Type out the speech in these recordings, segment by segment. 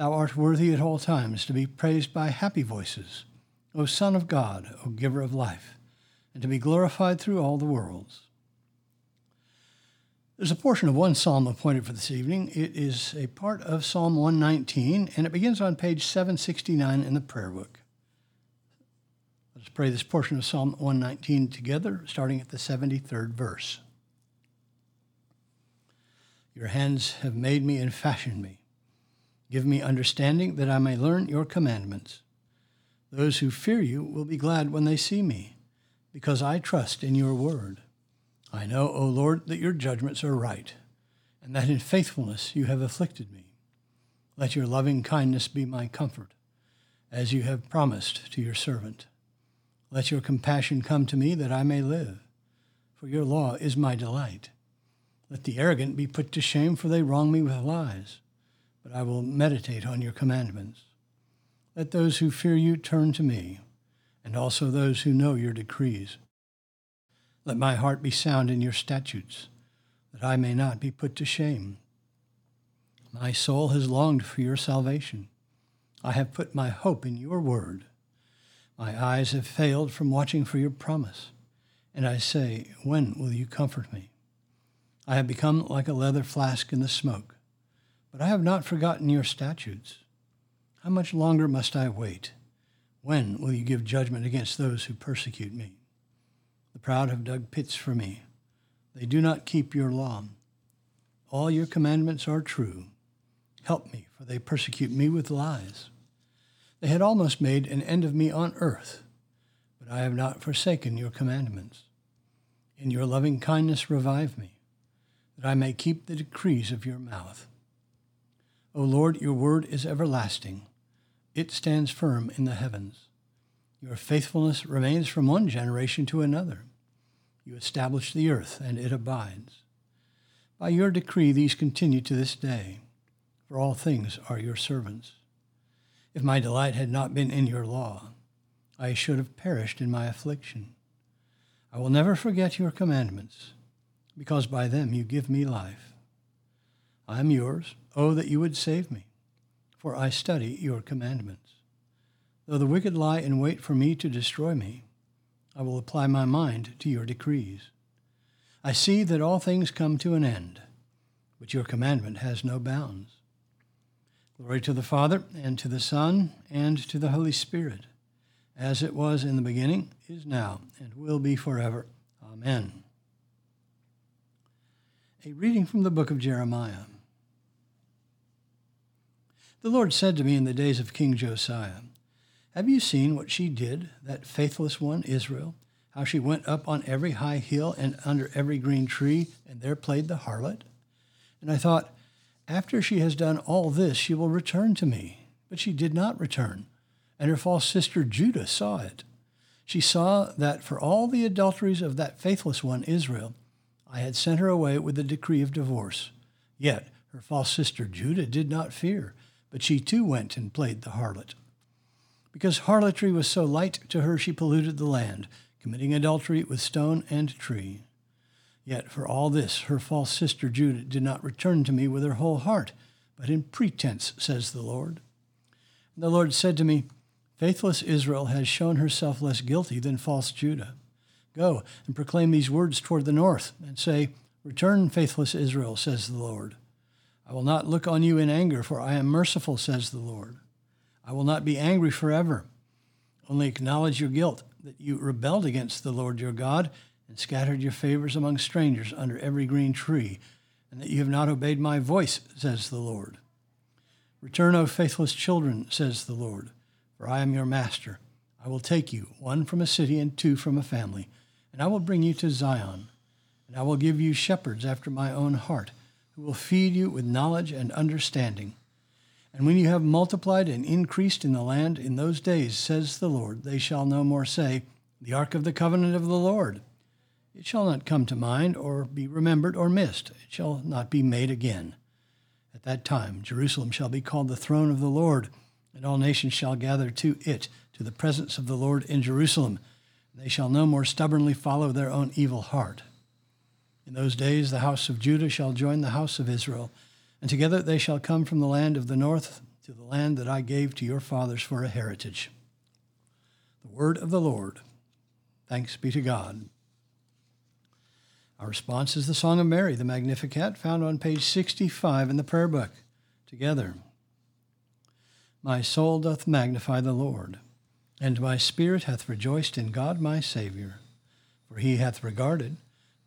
Thou art worthy at all times to be praised by happy voices, O Son of God, O Giver of life, and to be glorified through all the worlds. There's a portion of one psalm appointed for this evening. It is a part of Psalm 119, and it begins on page 769 in the prayer book. Let's pray this portion of Psalm 119 together, starting at the 73rd verse. Your hands have made me and fashioned me. Give me understanding that I may learn your commandments. Those who fear you will be glad when they see me, because I trust in your word. I know, O Lord, that your judgments are right, and that in faithfulness you have afflicted me. Let your loving kindness be my comfort, as you have promised to your servant. Let your compassion come to me that I may live, for your law is my delight. Let the arrogant be put to shame, for they wrong me with lies but I will meditate on your commandments. Let those who fear you turn to me, and also those who know your decrees. Let my heart be sound in your statutes, that I may not be put to shame. My soul has longed for your salvation. I have put my hope in your word. My eyes have failed from watching for your promise, and I say, When will you comfort me? I have become like a leather flask in the smoke but I have not forgotten your statutes. How much longer must I wait? When will you give judgment against those who persecute me? The proud have dug pits for me. They do not keep your law. All your commandments are true. Help me, for they persecute me with lies. They had almost made an end of me on earth, but I have not forsaken your commandments. In your loving kindness revive me, that I may keep the decrees of your mouth. O Lord, your word is everlasting. It stands firm in the heavens. Your faithfulness remains from one generation to another. You establish the earth, and it abides. By your decree, these continue to this day, for all things are your servants. If my delight had not been in your law, I should have perished in my affliction. I will never forget your commandments, because by them you give me life. I am yours. Oh, that you would save me, for I study your commandments. Though the wicked lie in wait for me to destroy me, I will apply my mind to your decrees. I see that all things come to an end, but your commandment has no bounds. Glory to the Father, and to the Son, and to the Holy Spirit, as it was in the beginning, is now, and will be forever. Amen. A reading from the book of Jeremiah. The Lord said to me in the days of King Josiah, Have you seen what she did, that faithless one, Israel? How she went up on every high hill and under every green tree, and there played the harlot? And I thought, After she has done all this, she will return to me. But she did not return, and her false sister Judah saw it. She saw that for all the adulteries of that faithless one, Israel, I had sent her away with a decree of divorce. Yet her false sister Judah did not fear but she too went and played the harlot. Because harlotry was so light to her, she polluted the land, committing adultery with stone and tree. Yet for all this, her false sister Judah did not return to me with her whole heart, but in pretense, says the Lord. And the Lord said to me, Faithless Israel has shown herself less guilty than false Judah. Go and proclaim these words toward the north, and say, Return, faithless Israel, says the Lord. I will not look on you in anger, for I am merciful, says the Lord. I will not be angry forever. Only acknowledge your guilt, that you rebelled against the Lord your God and scattered your favors among strangers under every green tree, and that you have not obeyed my voice, says the Lord. Return, O faithless children, says the Lord, for I am your master. I will take you, one from a city and two from a family, and I will bring you to Zion. And I will give you shepherds after my own heart, who will feed you with knowledge and understanding. And when you have multiplied and increased in the land in those days, says the Lord, they shall no more say, The ark of the covenant of the Lord. It shall not come to mind, or be remembered, or missed. It shall not be made again. At that time, Jerusalem shall be called the throne of the Lord, and all nations shall gather to it, to the presence of the Lord in Jerusalem. They shall no more stubbornly follow their own evil heart. In those days, the house of Judah shall join the house of Israel and together they shall come from the land of the north to the land that I gave to your fathers for a heritage. The word of the Lord. Thanks be to God. Our response is the Song of Mary, the Magnificat, found on page 65 in the prayer book. Together. My soul doth magnify the Lord, and my spirit hath rejoiced in God my Saviour, for he hath regarded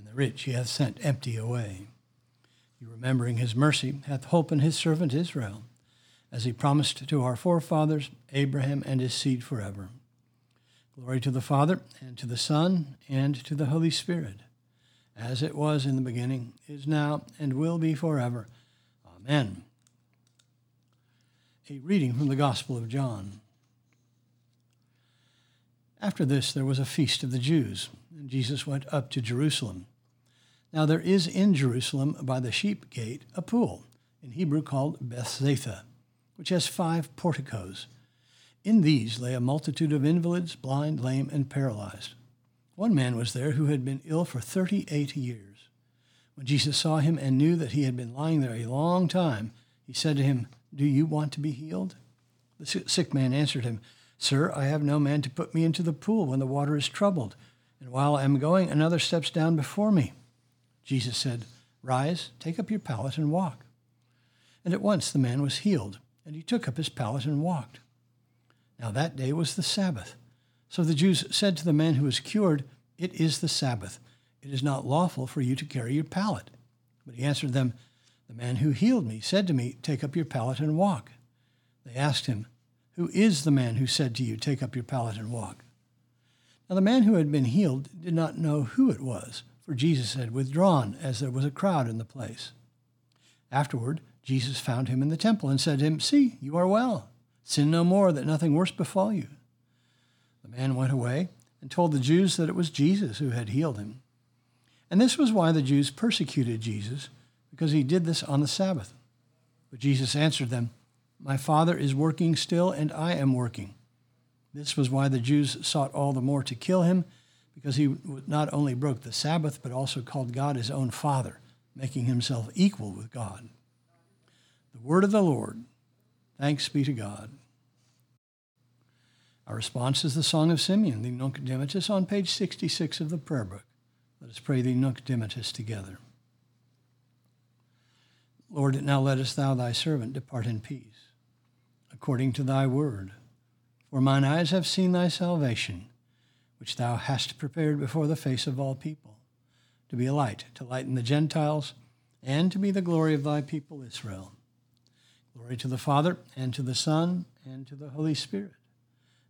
and the rich he hath sent empty away. He, remembering his mercy, hath hope in his servant Israel, as he promised to our forefathers, Abraham and his seed forever. Glory to the Father, and to the Son, and to the Holy Spirit, as it was in the beginning, is now, and will be forever. Amen. A reading from the Gospel of John. After this, there was a feast of the Jews, and Jesus went up to Jerusalem. Now there is in Jerusalem by the sheep gate a pool, in Hebrew called Bethzatha, which has five porticos. In these lay a multitude of invalids, blind, lame, and paralyzed. One man was there who had been ill for thirty eight years. When Jesus saw him and knew that he had been lying there a long time, he said to him, Do you want to be healed? The sick man answered him, Sir, I have no man to put me into the pool when the water is troubled, and while I am going, another steps down before me. Jesus said, Rise, take up your pallet and walk. And at once the man was healed, and he took up his pallet and walked. Now that day was the Sabbath. So the Jews said to the man who was cured, It is the Sabbath. It is not lawful for you to carry your pallet. But he answered them, The man who healed me said to me, Take up your pallet and walk. They asked him, Who is the man who said to you, Take up your pallet and walk? Now the man who had been healed did not know who it was for Jesus had withdrawn, as there was a crowd in the place. Afterward, Jesus found him in the temple and said to him, See, you are well. Sin no more, that nothing worse befall you. The man went away and told the Jews that it was Jesus who had healed him. And this was why the Jews persecuted Jesus, because he did this on the Sabbath. But Jesus answered them, My Father is working still, and I am working. This was why the Jews sought all the more to kill him because he not only broke the Sabbath, but also called God his own Father, making himself equal with God. The word of the Lord. Thanks be to God. Our response is the Song of Simeon, the Nunc Dimittis, on page 66 of the prayer book. Let us pray the Nunc Dimittis together. Lord, now lettest thou thy servant depart in peace, according to thy word. For mine eyes have seen thy salvation which thou hast prepared before the face of all people, to be a light to lighten the Gentiles, and to be the glory of thy people Israel. Glory to the Father, and to the Son, and to the Holy Spirit,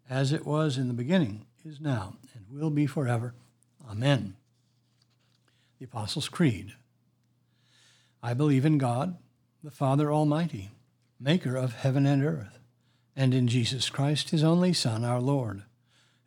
as it was in the beginning, is now, and will be forever. Amen. The Apostles' Creed. I believe in God, the Father Almighty, maker of heaven and earth, and in Jesus Christ, his only Son, our Lord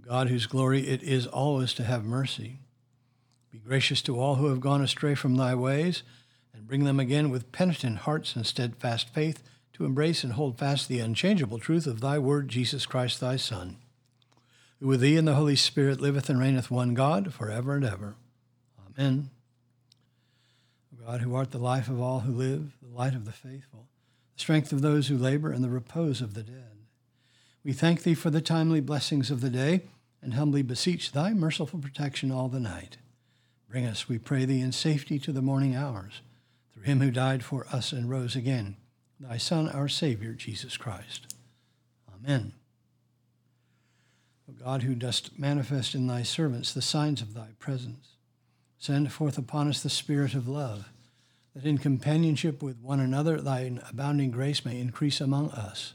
O God, whose glory it is always to have mercy, be gracious to all who have gone astray from thy ways, and bring them again with penitent hearts and steadfast faith to embrace and hold fast the unchangeable truth of thy word, Jesus Christ, thy Son who with thee and the Holy Spirit liveth and reigneth one God for ever and ever. Amen. God, who art the life of all who live, the light of the faithful, the strength of those who labor, and the repose of the dead, we thank thee for the timely blessings of the day, and humbly beseech thy merciful protection all the night. Bring us, we pray thee, in safety to the morning hours, through him who died for us and rose again, thy Son, our Savior, Jesus Christ. Amen. O God, who dost manifest in thy servants the signs of thy presence, send forth upon us the Spirit of love, that in companionship with one another thine abounding grace may increase among us,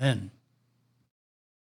Amen.